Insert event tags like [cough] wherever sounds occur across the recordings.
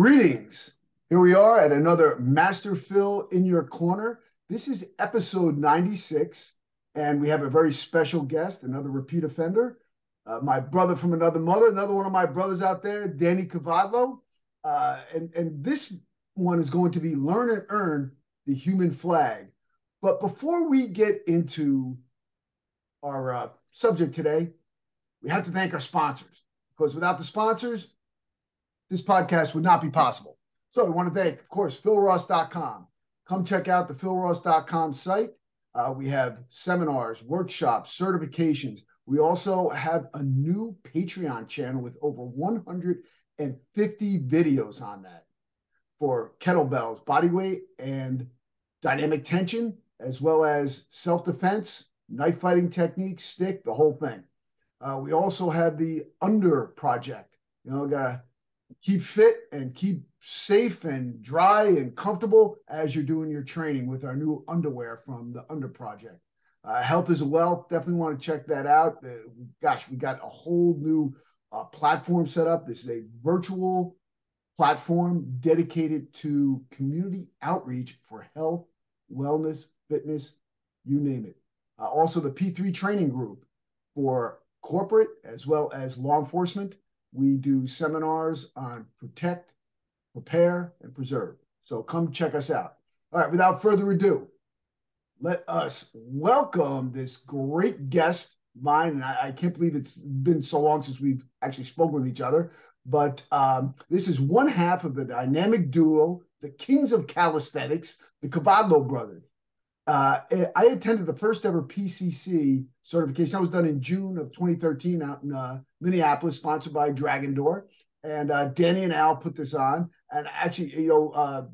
Greetings. Here we are at another Master Phil in your corner. This is episode 96, and we have a very special guest, another repeat offender, uh, my brother from another mother, another one of my brothers out there, Danny Kavadlo. Uh, and, and this one is going to be Learn and Earn the Human Flag. But before we get into our uh, subject today, we have to thank our sponsors because without the sponsors, this podcast would not be possible. So we want to thank, of course, philross.com. Come check out the philross.com site. Uh, we have seminars, workshops, certifications. We also have a new Patreon channel with over 150 videos on that for kettlebells, body weight, and dynamic tension, as well as self defense, knife fighting techniques, stick, the whole thing. Uh, we also have the Under Project. You know, got keep fit and keep safe and dry and comfortable as you're doing your training with our new underwear from the Under Project. Uh, Health is Wealth. Definitely want to check that out. Uh, gosh, we got a whole new uh, platform set up. This is a virtual platform dedicated to community outreach for health, wellness, fitness, you name it. Uh, also, the P3 training group for corporate as well as law enforcement. We do seminars on protect, prepare, and preserve. So come check us out. All right, without further ado, let us welcome this great guest mine. And I, I can't believe it's been so long since we've actually spoken with each other. But um, this is one half of the dynamic duo, the kings of calisthenics, the Kavadlo brothers. Uh, I attended the first ever PCC certification. That was done in June of 2013 out in uh, Minneapolis, sponsored by Dragon Door. And uh, Danny and Al put this on. And actually, you know, uh,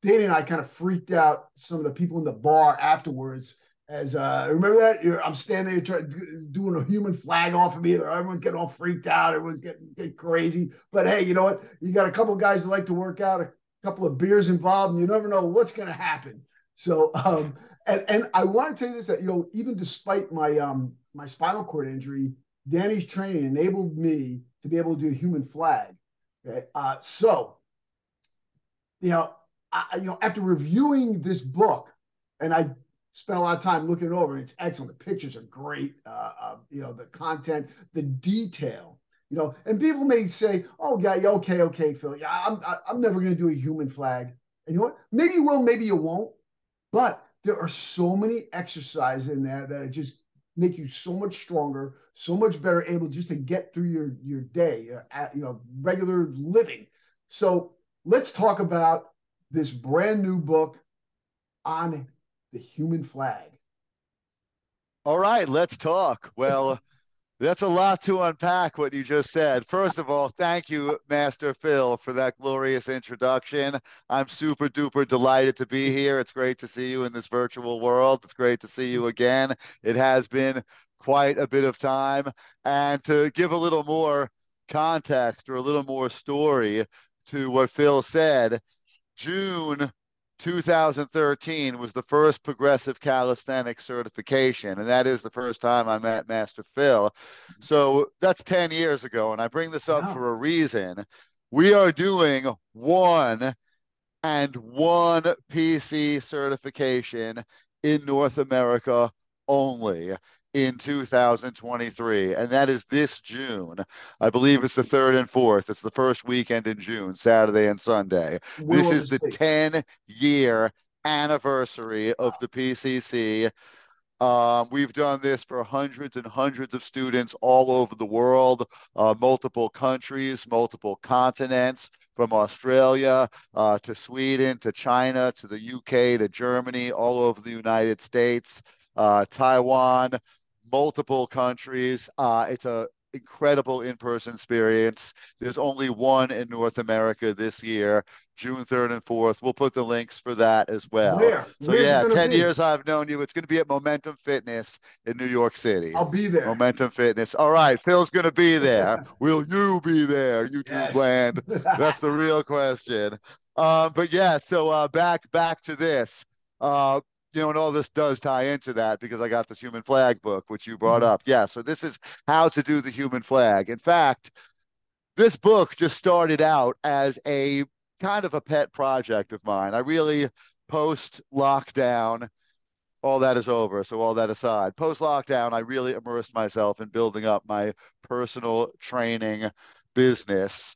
Danny and I kind of freaked out some of the people in the bar afterwards. As uh, remember that You're, I'm standing there trying, doing a human flag off of me. Everyone's getting all freaked out. Everyone's getting, getting crazy. But hey, you know what? You got a couple guys that like to work out, a couple of beers involved, and you never know what's going to happen. So, um, and and I want to tell you this that you know, even despite my um my spinal cord injury, Danny's training enabled me to be able to do a human flag. Okay, uh, so you know, I, you know, after reviewing this book, and I spent a lot of time looking it over. It's excellent. The pictures are great. Uh, uh, you know, the content, the detail. You know, and people may say, "Oh, yeah, yeah okay, okay, Phil. Yeah, I'm I'm never going to do a human flag." And you know what? Maybe you will, maybe you won't. But there are so many exercises in there that just make you so much stronger, so much better able just to get through your your day, uh, you know, regular living. So let's talk about this brand new book on the human flag. All right, let's talk. Well. That's a lot to unpack what you just said. First of all, thank you, Master Phil, for that glorious introduction. I'm super duper delighted to be here. It's great to see you in this virtual world. It's great to see you again. It has been quite a bit of time. And to give a little more context or a little more story to what Phil said, June 2013 was the first progressive calisthenics certification, and that is the first time I met Master Phil. So that's 10 years ago, and I bring this up wow. for a reason. We are doing one and one PC certification in North America only in 2023, and that is this June. I believe it's the third and fourth. It's the first weekend in June, Saturday and Sunday. this is the 10 year anniversary of the PCC. Um, we've done this for hundreds and hundreds of students all over the world, uh, multiple countries, multiple continents, from Australia uh, to Sweden to China to the UK to Germany, all over the United States, uh, Taiwan, multiple countries. Uh, it's a incredible in-person experience. There's only one in North America this year, June 3rd and 4th. We'll put the links for that as well. Where? So Where's yeah, 10 be? years I've known you. It's going to be at Momentum Fitness in New York City. I'll be there. Momentum Fitness. All right, Phil's going to be there. [laughs] Will you be there? You two yes. planned. That's the real question. Um, but yeah, so uh, back back to this. Uh, you know, and all this does tie into that because I got this human flag book, which you brought mm-hmm. up. Yeah. So this is how to do the human flag. In fact, this book just started out as a kind of a pet project of mine. I really post lockdown, all that is over. So all that aside, post lockdown, I really immersed myself in building up my personal training business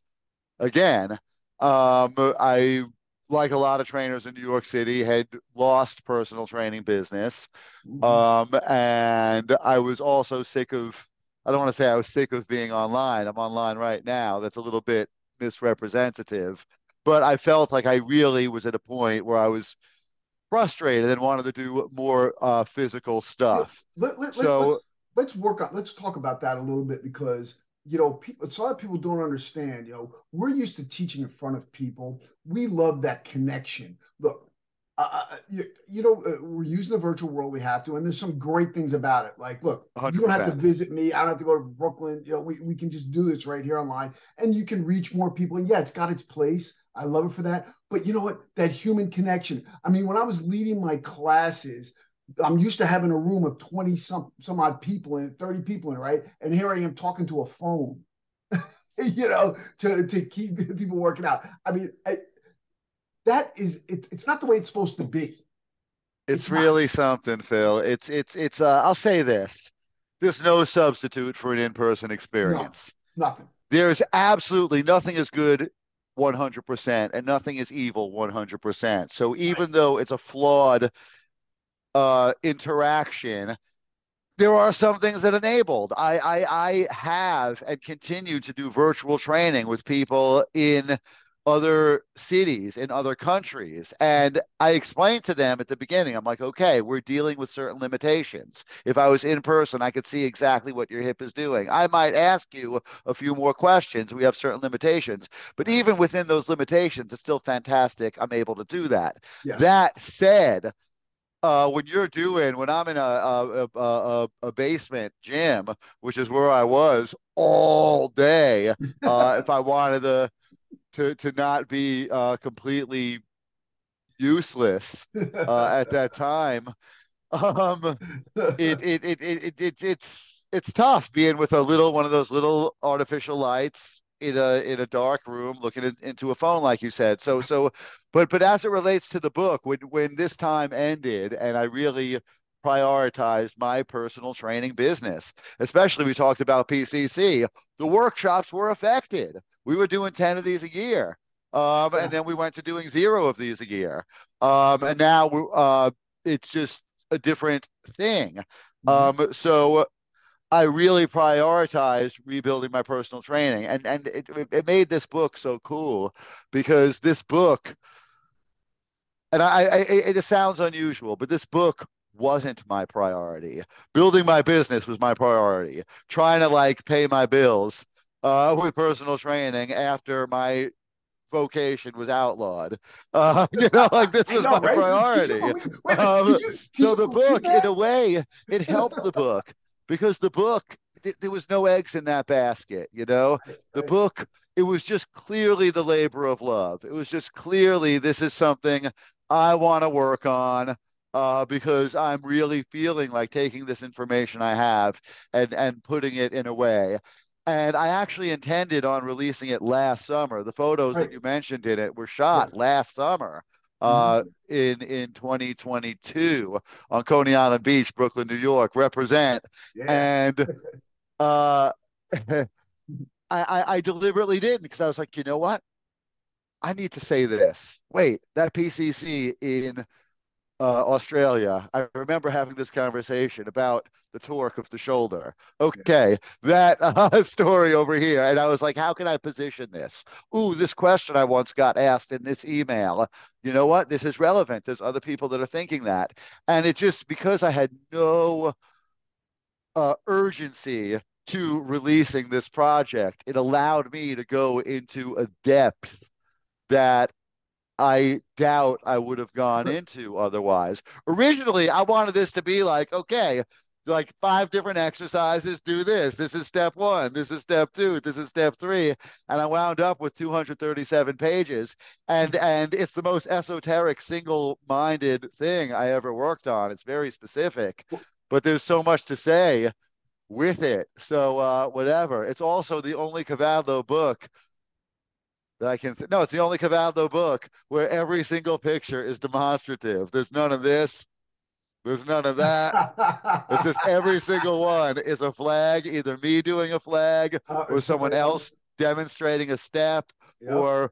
again. Um, I like a lot of trainers in New York City, had lost personal training business. Mm-hmm. Um, and I was also sick of, I don't want to say I was sick of being online. I'm online right now. That's a little bit misrepresentative. But I felt like I really was at a point where I was frustrated and wanted to do more uh, physical stuff. Let, let, so let's, let's work on, let's talk about that a little bit because you know, people, a lot of people don't understand. You know, we're used to teaching in front of people. We love that connection. Look, uh, you, you, know, uh, we're using the virtual world. We have to, and there's some great things about it. Like, look, 100%. you don't have to visit me. I don't have to go to Brooklyn. You know, we, we can just do this right here online, and you can reach more people. And yeah, it's got its place. I love it for that. But you know what? That human connection. I mean, when I was leading my classes, I'm used to having a room of 20 some some odd people and 30 people in it, right? And here I am talking to a phone, [laughs] you know, to, to keep [laughs] people working out. I mean, I, that is it, it's not the way it's supposed to be. It's, it's really not. something, Phil. It's it's it's uh I'll say this. There's no substitute for an in-person experience. No, nothing. There's absolutely nothing as good 100% and nothing is evil 100%. So even right. though it's a flawed uh, interaction, there are some things that enabled. I, I I have and continue to do virtual training with people in other cities in other countries. And i explained to them at the beginning i'm like okay we're dealing with certain limitations. If i was in person i could see exactly what your hip is doing. I might ask you a few more questions. We have certain limitations. But even within those limitations it's still fantastic i'm able to do that. Yes. that said uh, when you're doing when I'm in a a, a a, basement gym, which is where I was all day, uh, if I wanted to to to not be uh, completely useless uh, at that time, um, it, it, it it it it it's it's tough being with a little one of those little artificial lights in a in a dark room looking in, into a phone like you said. So so but but as it relates to the book when when this time ended and i really prioritized my personal training business especially we talked about pcc the workshops were affected. We were doing 10 of these a year um, and then we went to doing zero of these a year. Um, and now uh, it's just a different thing. Mm-hmm. um, so I really prioritized rebuilding my personal training, and and it, it made this book so cool because this book, and I, I it, it sounds unusual, but this book wasn't my priority. Building my business was my priority. Trying to like pay my bills uh, with personal training after my vocation was outlawed. [laughs] Uh, you know, like this was know, my right? priority. [laughs] Um, so the book, in a way, it helped the book because the book th- there was no eggs in that basket you know? The book it was just clearly the labor of love. It was just clearly this is something i want to work on uh, because i'm really feeling like taking this information i have and and putting it in a way. And I actually intended on releasing it last summer. The photos right. that you mentioned in it were shot last summer uh, mm-hmm. in in 2022 on Coney Island Beach, Brooklyn, New York. Represent yeah. and [laughs] uh, [laughs] I, I I deliberately didn't because I was like, you know what? I need to say this. Wait, that PCC in uh, Australia. I remember having this conversation about the torque of the shoulder. Okay, that [laughs] uh, story over here. And I was like, how can I position this? Ooh, this question I once got asked in this email. You know what? This is relevant. There's other people that are thinking that. And it just because I had no uh, urgency to releasing this project, it allowed me to go into a depth that I doubt I would have gone [laughs] into otherwise. Originally, I wanted this to be like, okay, like five different exercises, do this. This is step one. This is step two. This is step three. And I wound up with 237 pages. And and it's the most esoteric, single-minded thing I ever worked on. It's very specific, but there's so much to say with it. So uh, whatever. It's also the only Kavadlo book that I can. Th- no, it's the only Kavadlo book where every single picture is demonstrative. There's none of this. There's none of that. [laughs] it's just every single one is a flag, either me doing a flag uh, or someone else demonstrating a step yep. or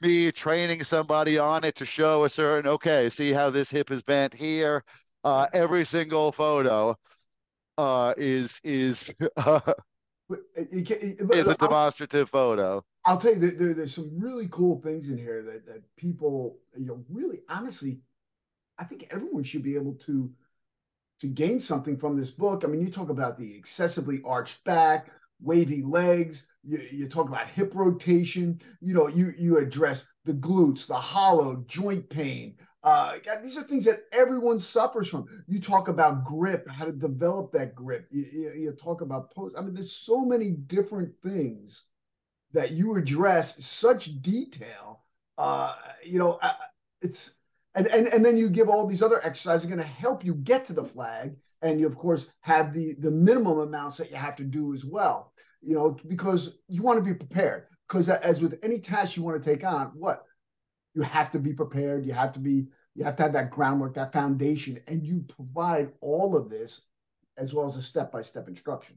me training somebody on it to show a certain okay see how this hip is bent here uh, every single photo uh, is is [laughs] uh, is a demonstrative photo. I'll tell you that there, there's some really cool things in here that that people you know really honestly, I think everyone should be able to to gain something from this book. I mean, you talk about the excessively arched back, wavy legs. You, you talk about hip rotation. You know, you you address the glutes, the hollow joint pain, uh, these are things that everyone suffers from. You talk about grip, how to develop that grip. You, you, you talk about post. I mean, there's so many different things that you address such detail. Uh, you know, uh, it's and and and then you give all these other exercises going to help you get to the flag, and you of course have the the minimum amounts that you have to do as well. You know, because you want to be prepared. Because as with any task you want to take on, what you have to be prepared. You have to be, you have to have that groundwork, that foundation, and you provide all of this as well as a step-by-step instruction.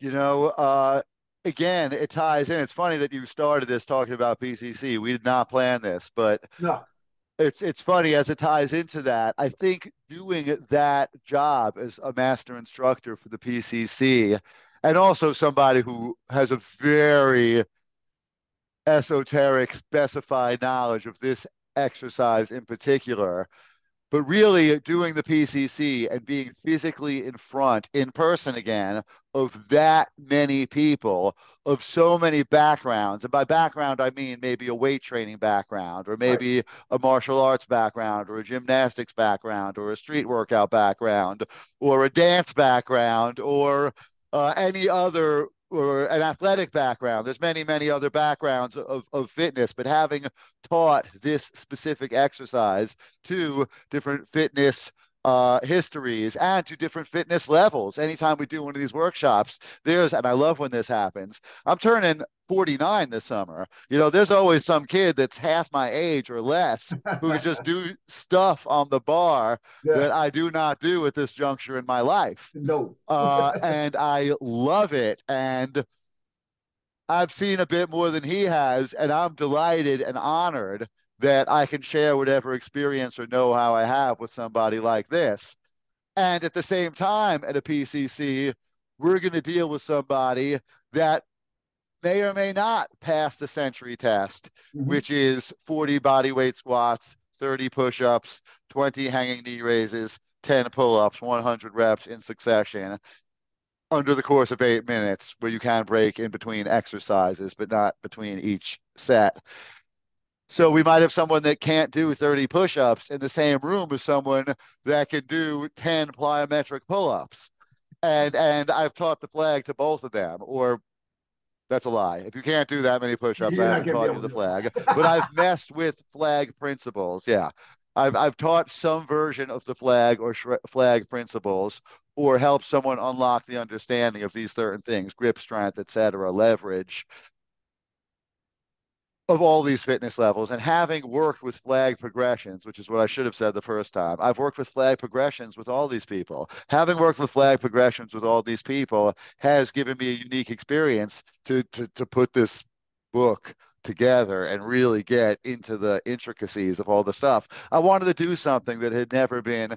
You know, uh, again, it ties in. It's funny that you started this talking about PCC. We did not plan this, but no. It's it's funny as it ties into that. I think doing that job as a master instructor for the PCC, and also somebody who has a very esoteric specified knowledge of this exercise in particular but really doing the PCC and being physically in front, in person again, of that many people, of so many backgrounds. And by background, I mean maybe a weight training background, or maybe right. a martial arts background, or a gymnastics background, or a street workout background, or a dance background, or uh, any other or an athletic background. There's many, many other backgrounds of, of fitness, but having taught this specific exercise to different fitness uh, histories and to different fitness levels. Anytime we do one of these workshops, there's, and I love when this happens. I'm turning 49 this summer. You know, there's always some kid that's half my age or less who can just [laughs] do stuff on the bar yeah. that I do not do at this juncture in my life. No. uh, [laughs] and I love it. And I've seen a bit more than he has, and I'm delighted and honored that I can share whatever experience or know how I have with somebody like this. And at the same time, at a PCC, we're going to deal with somebody that may or may not pass the century test, mm-hmm. which is 40 body weight squats, 30 push ups, 20 hanging knee raises, 10 pull ups, 100 reps in succession under the course of eight minutes, where you can break in between exercises, but not between each set. So we might have someone that can't do 30 push-ups in the same room as someone that can do 10 plyometric pull-ups. And and I've taught the flag to both of them, or that's a lie. If you can't do that many push-ups, I haven't taught you the flag. [laughs] but I've messed with flag principles. Yeah. I've I've taught some version of the flag or flag principles, or help someone unlock the understanding of these certain things: grip strength, etc., leverage, of all these fitness levels and having worked with flag progressions, which is what I should have said the first time. I've worked with flag progressions with all these people. Having worked with flag progressions with all these people has given me a unique experience to to to put this book together and really get into the intricacies of all the stuff. I wanted to do something that had never been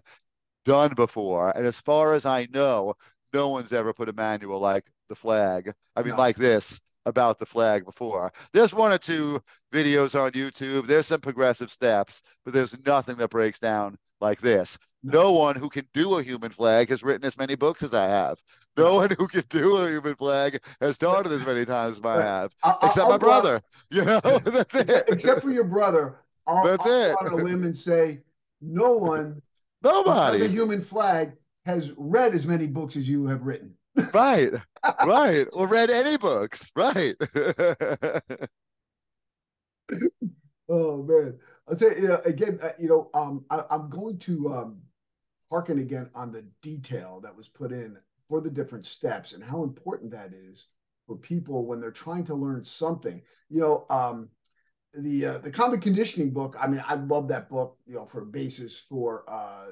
done before. And as far as I know, no one's ever put a manual like the flag. I mean, no. like this about the flag before. There's one or two videos on YouTube. There's some progressive steps, but there's nothing that breaks down like this. No one who can do a human flag has written as many books as I have. No mm-hmm. one who can do a human flag has taught it as many times as I have, I, except I'll, my brother. [laughs] You know, that's it. Except for your brother. I'll, that's I'll it. on a limb and say no [laughs] one, nobody, the human flag has read as many books as you have written right, right. Or read any books, right? [laughs] oh man, I'll tell you again. Uh, you know, um, I, am going to um, harken again on the detail that was put in for the different steps and how important that is for people when they're trying to learn something. You know, um, the uh, the convict conditioning book. I mean, I love that book. You know, for a basis for uh,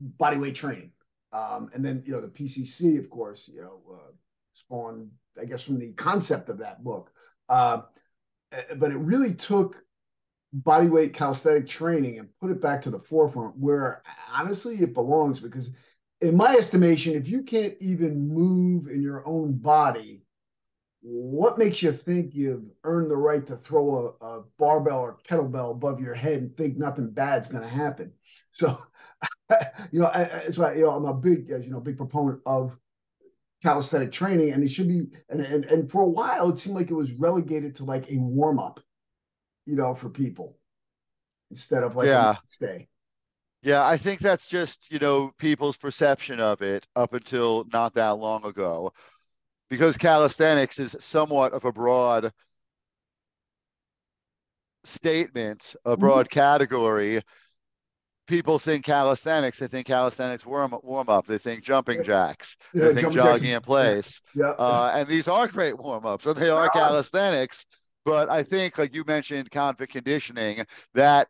body weight training. Um, and then you know the PCC, of course, you know, uh, spawned I guess from the concept of that book. Uh, but it really took body weight calisthenic training and put it back to the forefront where honestly it belongs because in my estimation if you can't even move in your own body what makes you think you've earned the right to throw a, a barbell or kettlebell above your head and think nothing bad's going to happen so [laughs] [laughs] you know it's why you know i'm a big you know big proponent of calisthenic training and it should be and, and and for a while it seemed like it was relegated to like a warm-up you know for people instead of like yeah stay yeah i think that's just you know people's perception of it up until not that long ago because calisthenics is somewhat of a broad statement a mm-hmm. broad mm-hmm. category people think calisthenics, they think calisthenics warm warm up. They think jumping jacks. Yeah, they think jogging in place. Yeah. Uh, and these are great warm ups, and they are calisthenics. But I think, like you mentioned, convict conditioning that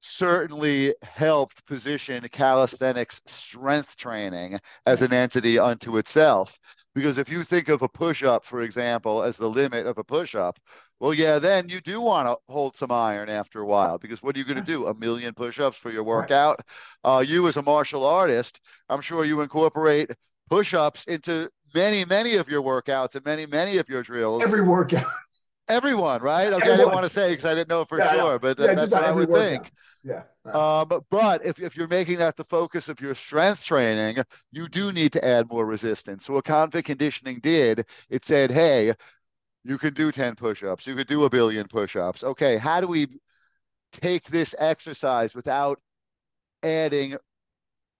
certainly helped position calisthenics strength training as an entity unto itself. Because if you think of a push up, for example, as the limit of a push up, well, yeah, then you do want to hold some iron after a while because what are you going to do? A million push ups for your workout? Uh, you, as a martial artist, I'm sure you incorporate push ups into many, many of your workouts and many, many of your drills. Every workout. Everyone, right? Okay, Everyone. I didn't want to say because I didn't know for yeah, sure, but yeah, that's what I would think. Yeah. Um, but if, if you're making that the focus of your strength training, you do need to add more resistance. So what convict conditioning did, it said, hey, you can do 10 push-ups. You could do a billion push-ups. Okay, how do we take this exercise without adding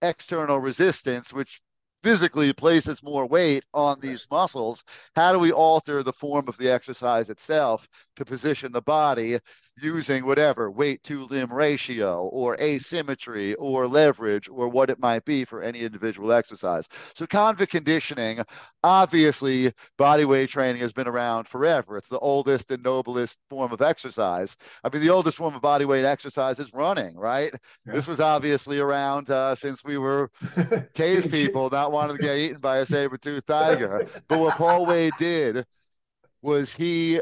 external resistance, which physically places more weight on these muscles, how do we alter the form of the exercise itself to position the body using whatever weight to limb ratio or asymmetry or leverage or what it might be for any individual exercise. So convict conditioning, obviously body weight training has been around forever. It's the oldest and noblest form of exercise. I mean, the oldest form of body weight exercise is running, right? Yeah. This was obviously around uh, since we were [laughs] cave people, not wanting to get eaten by a saber-toothed tiger. But what Paul Wade did was he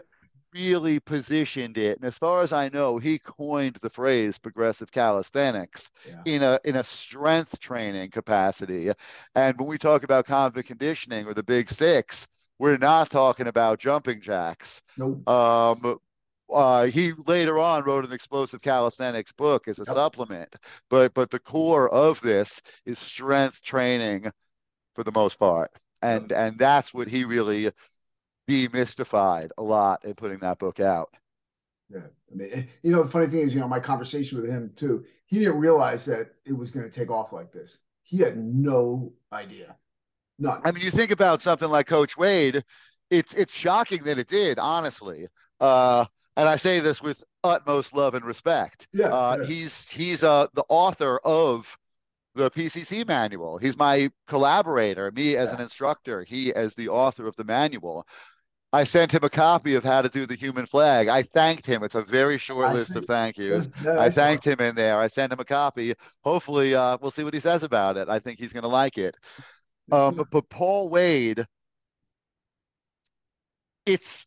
really positioned it. And as far as I know, he coined the phrase progressive calisthenics yeah. in a in a strength training capacity. And when we talk about convict conditioning or the big six, we're not talking about jumping jacks. Nope. Um, uh, he later on wrote an explosive calisthenics book as a yep. supplement, but but the core of this is strength training for the most part, and yep. and that's what he really demystified a lot in putting that book out. Yeah, I mean, you know, the funny thing is, you know, my conversation with him too. He didn't realize that it was going to take off like this. He had no idea. None. I mean, you think about something like Coach Wade. It's it's shocking that it did, honestly. Uh, and I say this with utmost love and respect. Yeah, uh, yeah. he's he's uh, the author of the PCC manual. He's my collaborator, me as yeah. an instructor, he as the author of the manual. I sent him a copy of how to do the human flag. I thanked him. It's a very short I list see. of thank yous. I, I thanked him in there. I sent him a copy. Hopefully, uh, we'll see what he says about it. I think he's going to like it. Um, but, but Paul Wade, it's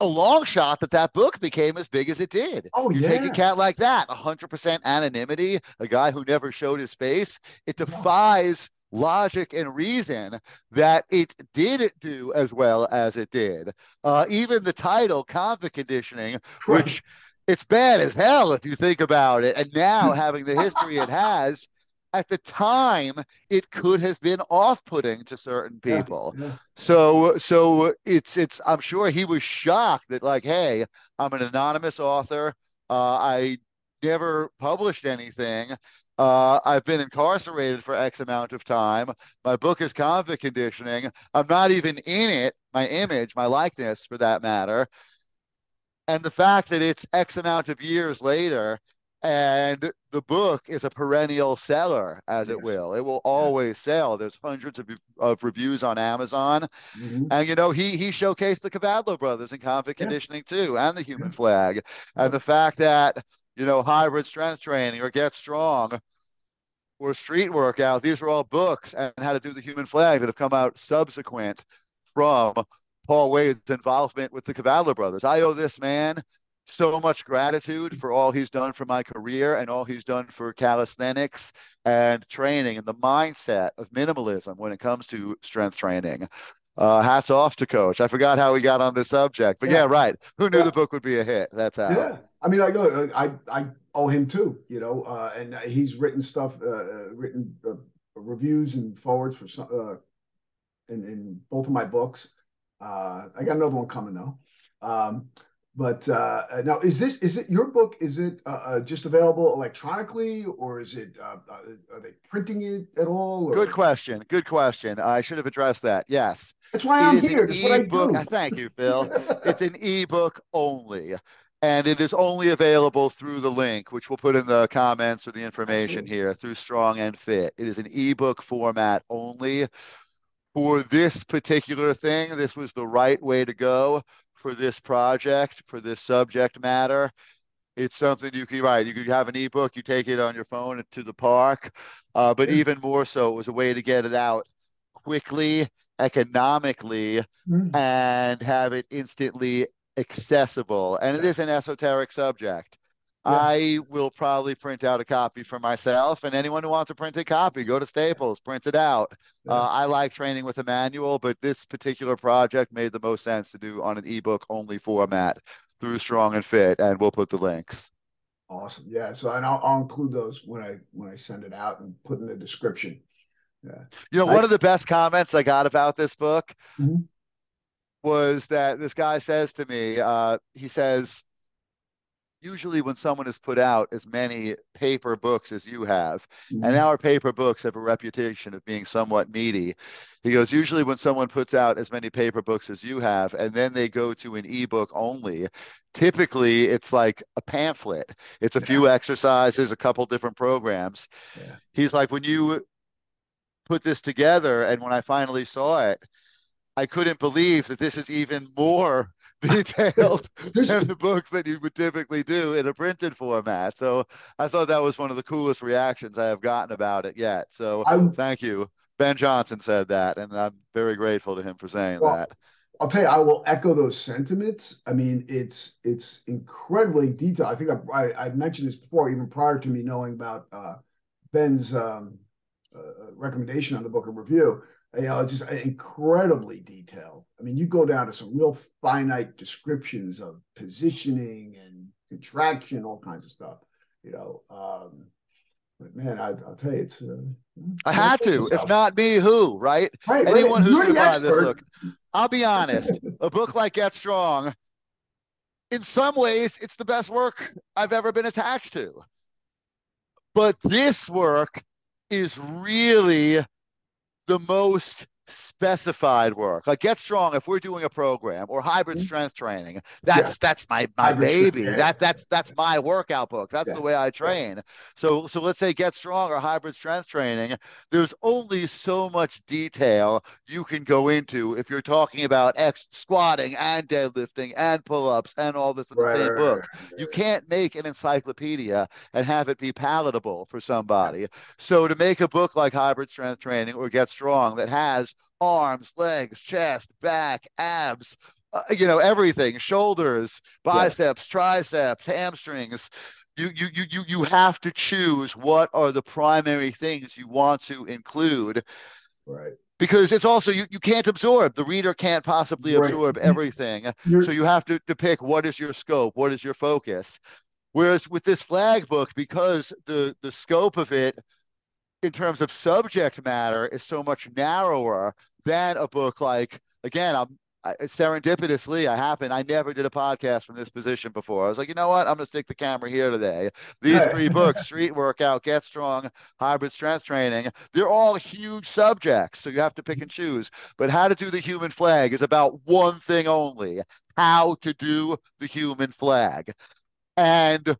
a long shot that that book became as big as it did. Oh, you yeah. take a cat like that, 100% anonymity, a guy who never showed his face. It defies logic and reason that it did do as well as it did. Uh, even the title, convict conditioning, which it's bad as hell if you think about it. And now [laughs] having the history it has, at the time, it could have been off-putting to certain people. Yeah, yeah. So, so it's it's. I'm sure he was shocked that like, hey, I'm an anonymous author. Uh, I never published anything. Uh, I've been incarcerated for X amount of time. My book is convict conditioning. I'm not even in it, my image, my likeness for that matter. And the fact that it's X amount of years later and the book is a perennial seller as yes. it will it will always yeah. sell there's hundreds of, of reviews on amazon mm-hmm. and you know he he showcased the kavadlo brothers in convict yeah. conditioning too and the human yeah. flag and the fact that you know hybrid strength training or get strong or street workout these are all books and how to do the human flag that have come out subsequent from paul wade's involvement with the kavadlo brothers i owe this man so much gratitude for all he's done for my career and all he's done for calisthenics and training and the mindset of minimalism when it comes to strength training. Uh, hats off to Coach. I forgot how we got on this subject, but yeah, yeah right. Who knew yeah. the book would be a hit? That's how. Yeah, I mean, like, look, I I owe him too, you know, uh, and he's written stuff, uh, uh written uh, reviews and forwards for some, uh, in in both of my books. I got another one coming though. Um, but uh, now, is this is it your book? Is it uh, uh just available electronically, or is it uh, uh, are they printing it at all? Or? Good question. Good question. I should have addressed that. Yes, that's why I'm here. That's do. [laughs] Thank you, Phil. [laughs] it's an ebook only, and it is only available through the link, which we'll put in the comments or the information here through Strong and Fit. It is an ebook format only. For this particular thing, this was the right way to go for this project, for this subject matter. It's something you can write. You could have an ebook, you take it on your phone to the park. Uh, but even more so, it was a way to get it out quickly, economically, mm. and have it instantly accessible. And it is an esoteric subject. Yeah. I will probably print out a copy for myself, and anyone who wants a printed copy, go to Staples, print it out. Yeah. Uh, I like training with a manual, but this particular project made the most sense to do on an ebook only format through Strong and Fit, and we'll put the links. Awesome, yeah. So, and I'll, I'll include those when I when I send it out and put in the description. Yeah. You know, I, one of the best comments I got about this book mm-hmm. was that this guy says to me, uh, he says usually when someone has put out as many paper books as you have, mm-hmm. and our paper books have a reputation of being somewhat meaty. He goes, usually when someone puts out as many paper books as you have, and then they go to an ebook only, typically it's like a pamphlet. It's a yeah. few exercises, a couple different programs. Yeah. He's like, when you put this together, and when I finally saw it, I couldn't believe that this is even more [laughs] detailed [laughs] than the books that you would typically do in a printed format. So I thought that was one of the coolest reactions I have gotten about it yet. So I, thank you. Ben Johnson said that, and I'm very grateful to him for saying well, that. I'll tell you, I will echo those sentiments. I mean, it's it's incredibly detailed. I think I, I, I mentioned this before, even prior to me knowing about uh, Ben's um, uh, recommendation on the book of review you know, just incredibly detailed. I mean, you go down to some real finite descriptions of positioning and contraction, all kinds of stuff. You know, um, but man, I, will tell you, it's. Uh, I had to. If not me, who? Right? right Anyone right. who's going to buy this book. I'll be honest. a book like Get Strong, in some ways, it's the best work I've ever been attached to. But this work is really the most specified work. Like get strong if we're doing a program or hybrid mm-hmm. strength training. That's yeah. that's my my hybrid baby. strength, that that's that's my workout book. That's yeah. the way i train. Yeah. so so let's say get strong or hybrid strength training. There's only so much detail you can go into if you're talking about X squatting and deadlifting and pull-ups and all this in the right, same book. Right, you can't make an encyclopedia and have it be palatable for somebody. So to make a book like hybrid strength training or get strong that has arms, legs, chest, back, abs, uh, you know, everything, shoulders, biceps, yeah. triceps, hamstrings. You, you, you, you, you have to choose what are the primary things you want to include. Right. Because it's also, you, you can't absorb, the reader can't possibly right. absorb everything. You're, so you have to, to pick what is your scope, what is your focus. Whereas with this flag book, because the, the scope of it in terms of subject matter is so much narrower than a book like again i'm I, serendipitously i happened i never did a podcast from this position before. I was like you know what? I'm going to stick the camera here today. These three books street workout get strong hybrid strength training they're all huge subjects so you have to pick and choose. But how to do the human flag is about one thing only how to do the human flag. And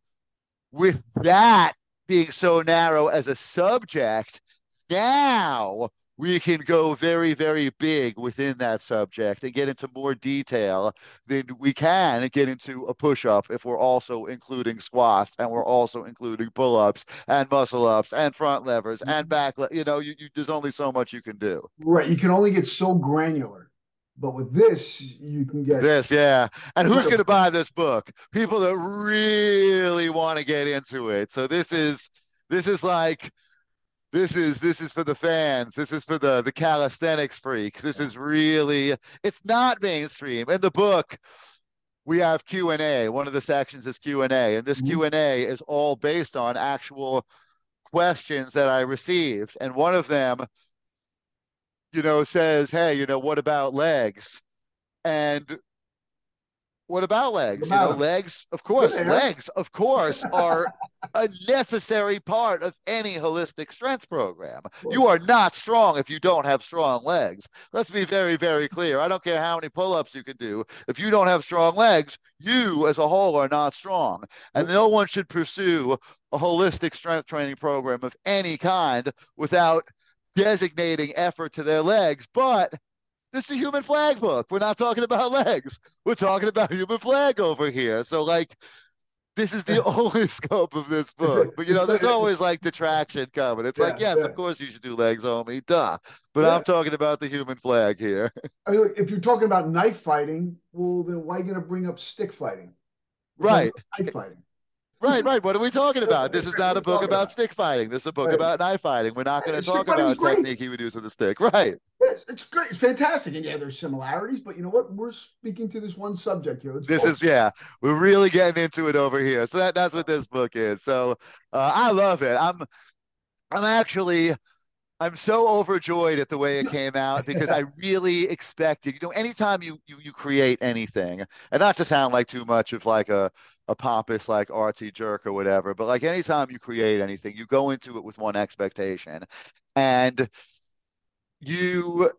with that being so narrow as a subject, now we can go very, very big within that subject and get into more detail than we can get into a push up if we're also including squats and we're also including pull ups and muscle ups and front levers and mm-hmm. back. You know, you, you, there's only so much you can do. Right. You can only get so granular. But with this, you can get this, yeah. And who's going to buy this book? People that really want to get into it. So this is this is like this is this is for the fans. This is for the the calisthenics freaks. This is really it's not mainstream. In the book, we have Q and A. One of the sections is Q and A, and this mm-hmm. Q and A is all based on actual questions that I received. And one of them, you know, says, "Hey, you know, what about legs?" And what about legs? You know, legs, of course, legs, [laughs] of course, are a necessary part of any holistic strength program. You are not strong if you don't have strong legs. Let's be very, very clear. I don't care how many pull ups you can do. If you don't have strong legs, you as a whole are not strong. And no one should pursue a holistic strength training program of any kind without designating effort to their legs. But this is a human flag book. We're not talking about [laughs] legs. We're talking about human flag over here. So like this is the [laughs] only scope of this book. But you know, there's always like detraction coming. It's yeah, like, yes, yeah. of course you should do legs only, duh. But yeah. I'm talking about the human flag here. [laughs] I mean, look, if you're talking about knife fighting, well, then why are you going to bring up stick fighting? We're right. Knife fighting. Right, right. What are we talking about? This is not a book about, stick fighting. This is a book right. about knife fighting. We're not going to talk about technique he would use with a stick. Right. It's, it's great. It's fantastic. And yeah, there's similarities, but you know what? We're speaking to this one subject here. Let's this is yeah. We're really getting into it over here. So that, that's what this book is. So uh, I love it. I'm I'm actually I'm so overjoyed at the way it came out because I [laughs] really expected, you know, anytime you you you create anything, and not to sound like too much of like a a pompous like artsy jerk or whatever, but like anytime you create anything, you go into it with one expectation, and you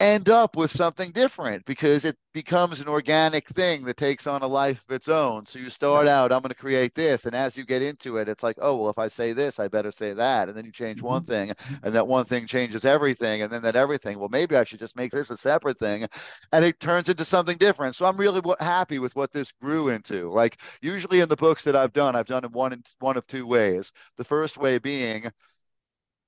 end up with something different because it becomes an organic thing that takes on a life of its own. So you start out, I'm going to create this. And as you get into it, it's like, oh, well, if I say this, I better say that. And then you change one mm-hmm. thing, and that one thing changes everything. And then that everything, well, maybe I should just make this a separate thing. And it turns into something different. So I'm really happy with what this grew into. Like, usually in the books that I've done, I've done it one, in, one of two ways. The first way being,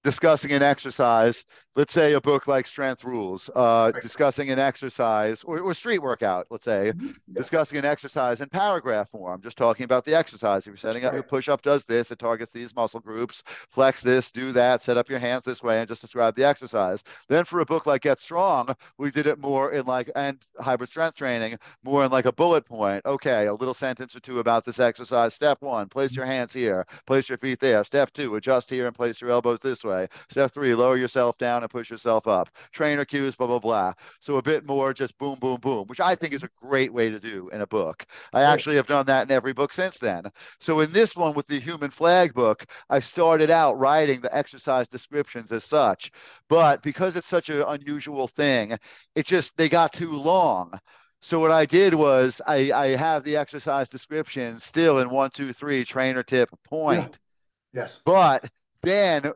discussing an exercise, let's say a book like Strength Rules, uh, right. discussing an exercise or, or street workout, let's say, mm-hmm. yeah. discussing an exercise in paragraph form, just talking about the exercise. If you're setting up your push up, does this, it targets these muscle groups, flex this, do that, set up your hands this way, and just describe the exercise. Then for a book like Get Strong, we did it more in like, and hybrid strength training, more in like a bullet point. Okay, a little sentence or two about this exercise. Step one, place your hands here, place your feet there. Step two, adjust here and place your elbows this way way. Step three, lower yourself down and push yourself up. Trainer cues, blah, blah, blah. So a bit more just boom, boom, boom, which I think is a great way to do in a book. I actually have done that in every book since then. So in this one with the human flag book, I started out writing the exercise descriptions as such. But because it's such an unusual thing, it just, they got too long. So what I did was I, I have the exercise description still in one, two, three, trainer tip point. Yeah. Yes. But then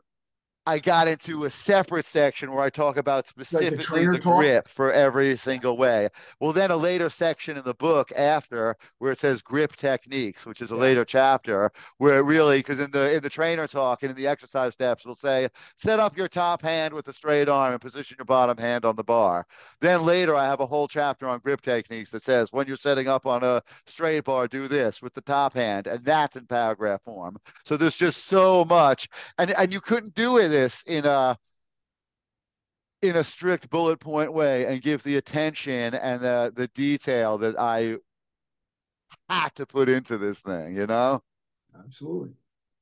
I got into a separate section where I talk about specifically like the, the grip for every single way. Well, then a later section in the book after where it says grip techniques, which is a yeah. later chapter, where it really because in the in the trainer talk and in the exercise steps, it'll say set up your top hand with a straight arm and position your bottom hand on the bar. Then later I have a whole chapter on grip techniques that says when you're setting up on a straight bar, do this with the top hand, and that's in paragraph form. So there's just so much, and and you couldn't do it this in a in a strict bullet point way and give the attention and the the detail that I had to put into this thing, you know? Absolutely.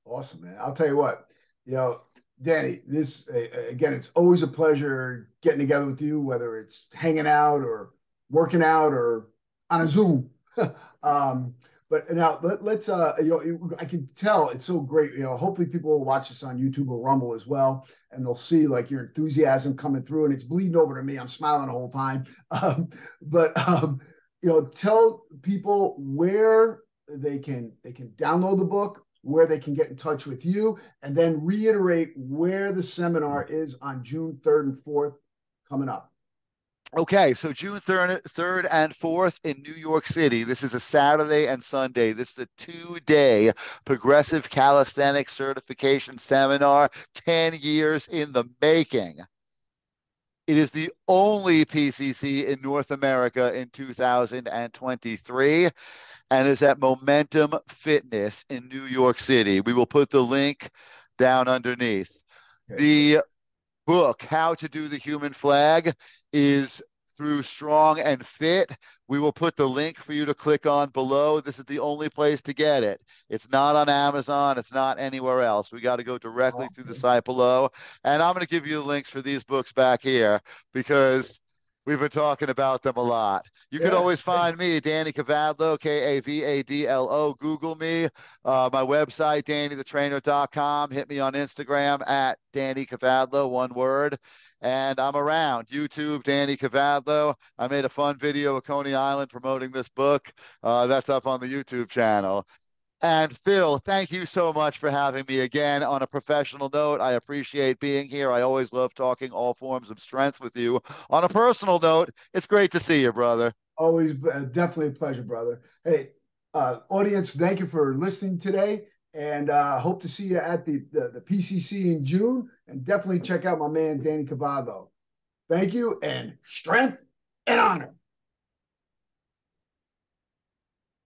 Awesome, man. I'll tell you what, you know, Danny, this again, it's always a pleasure getting together with you, whether it's hanging out or working out or on a Zoom. [laughs] um, but now let, us uh, you know, I can tell it's so great. You know, hopefully people will watch this on YouTube or Rumble as well, and they'll see like your enthusiasm coming through, and it's bleeding over to me. I'm smiling the whole time. [laughs] Um, but um, you know, tell people where they can they can download the book, where they can get in touch with you, and then reiterate where the seminar is on June 3rd and 4th coming up. Okay, so June 3rd, 3rd and 4th in New York City. This is a Saturday and Sunday. This is a two day progressive calisthenics certification seminar, 10 years in the making. It is the only PCC in North America in 2023 and is at Momentum Fitness in New York City. We will put the link down underneath. Okay. The book, How to Do the Human Flag, is through Strong and Fit. We will put the link for you to click on below. This is the only place to get it. It's not on Amazon. It's not anywhere else. We got to go directly through the site below. And I'm going to give you the links for these books back here because we've been talking about them a lot. You yeah. can always find me, Danny Kavadlo, K A V A D L O. Google me. Uh, my website, dannythetrainer.com. Hit me on Instagram at Danny Kavadlo, one word and I'm around. YouTube, Danny Kavadlo. I made a fun video of Coney Island promoting this book. Uh, that's up on the YouTube channel. And Phil, thank you so much for having me again. On a professional note, I appreciate being here. I always love talking all forms of strength with you. On a personal note, it's great to see you, brother. Always, uh, definitely a pleasure, brother. Hey, uh, audience, thank you for listening today and uh, hope to see you at the, the, the PCC in June. And definitely check out my man Danny Kavadlo. Thank you, and strength and honor.